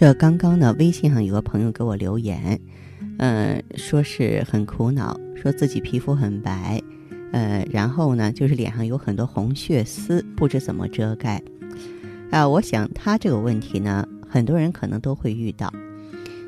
这刚刚呢，微信上有个朋友给我留言，嗯，说是很苦恼，说自己皮肤很白，呃，然后呢，就是脸上有很多红血丝，不知怎么遮盖。啊，我想他这个问题呢，很多人可能都会遇到，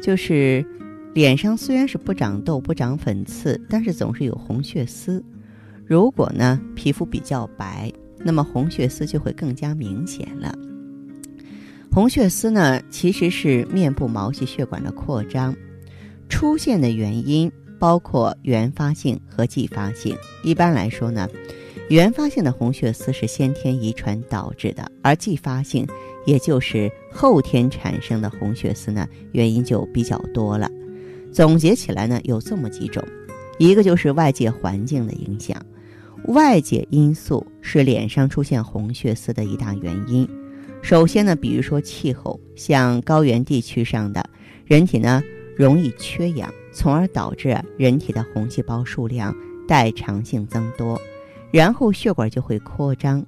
就是脸上虽然是不长痘、不长粉刺，但是总是有红血丝。如果呢，皮肤比较白，那么红血丝就会更加明显了。红血丝呢，其实是面部毛细血管的扩张，出现的原因包括原发性和继发性。一般来说呢，原发性的红血丝是先天遗传导致的，而继发性，也就是后天产生的红血丝呢，原因就比较多了。总结起来呢，有这么几种：一个就是外界环境的影响，外界因素是脸上出现红血丝的一大原因。首先呢，比如说气候，像高原地区上的人体呢，容易缺氧，从而导致人体的红细胞数量代偿性增多，然后血管就会扩张。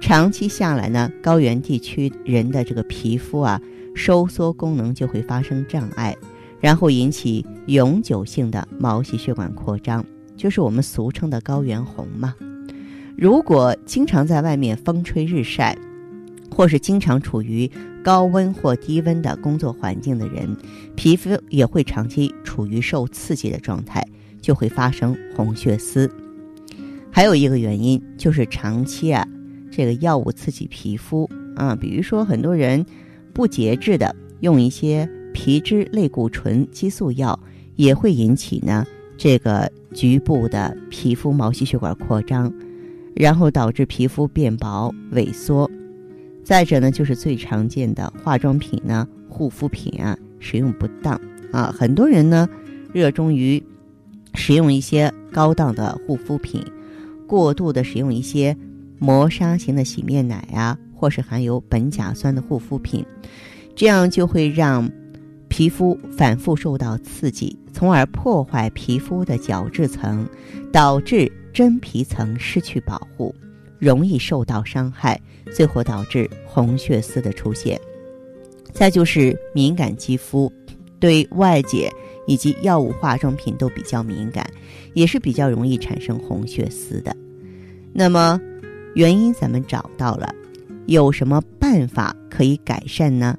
长期下来呢，高原地区人的这个皮肤啊，收缩功能就会发生障碍，然后引起永久性的毛细血管扩张，就是我们俗称的高原红嘛。如果经常在外面风吹日晒，或是经常处于高温或低温的工作环境的人，皮肤也会长期处于受刺激的状态，就会发生红血丝。还有一个原因就是长期啊，这个药物刺激皮肤啊，比如说很多人不节制的用一些皮质类固醇激素药，也会引起呢这个局部的皮肤毛细血管扩张，然后导致皮肤变薄萎缩。再者呢，就是最常见的化妆品呢、护肤品啊，使用不当啊，很多人呢热衷于使用一些高档的护肤品，过度的使用一些磨砂型的洗面奶啊，或是含有苯甲酸的护肤品，这样就会让皮肤反复受到刺激，从而破坏皮肤的角质层，导致真皮层失去保护。容易受到伤害，最后导致红血丝的出现。再就是敏感肌肤，对外界以及药物、化妆品都比较敏感，也是比较容易产生红血丝的。那么原因咱们找到了，有什么办法可以改善呢？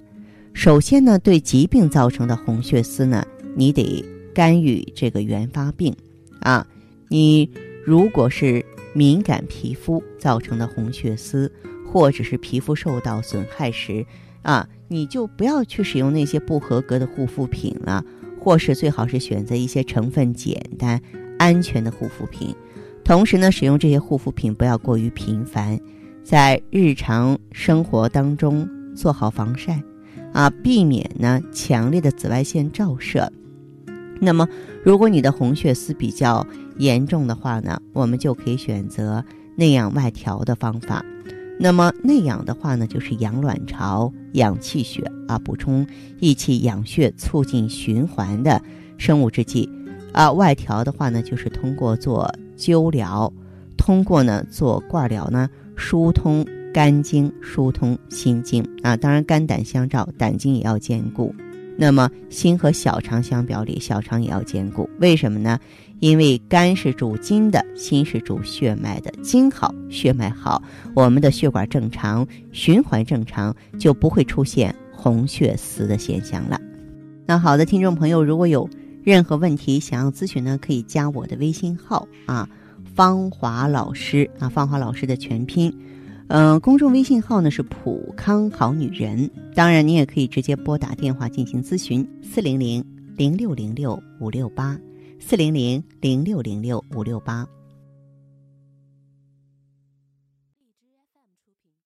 首先呢，对疾病造成的红血丝呢，你得干预这个原发病啊。你如果是敏感皮肤造成的红血丝，或者是皮肤受到损害时，啊，你就不要去使用那些不合格的护肤品了，或是最好是选择一些成分简单、安全的护肤品。同时呢，使用这些护肤品不要过于频繁，在日常生活当中做好防晒，啊，避免呢强烈的紫外线照射。那么，如果你的红血丝比较严重的话呢，我们就可以选择内养外调的方法。那么内养的话呢，就是养卵巢、养气血啊，补充益气养血、促进循环的生物制剂啊。外调的话呢，就是通过做灸疗，通过呢做罐疗呢，疏通肝经、疏通心经啊。当然，肝胆相照，胆经也要兼顾。那么心和小肠相表里，小肠也要兼顾。为什么呢？因为肝是主筋的，心是主血脉的。筋好，血脉好，我们的血管正常，循环正常，就不会出现红血丝的现象了。那好的，听众朋友，如果有任何问题想要咨询呢，可以加我的微信号啊，芳华老师啊，芳华老师的全拼。嗯，公众微信号呢是普康好女人，当然你也可以直接拨打电话进行咨询，四零零零六零六五六八，四零零零六零六五六八。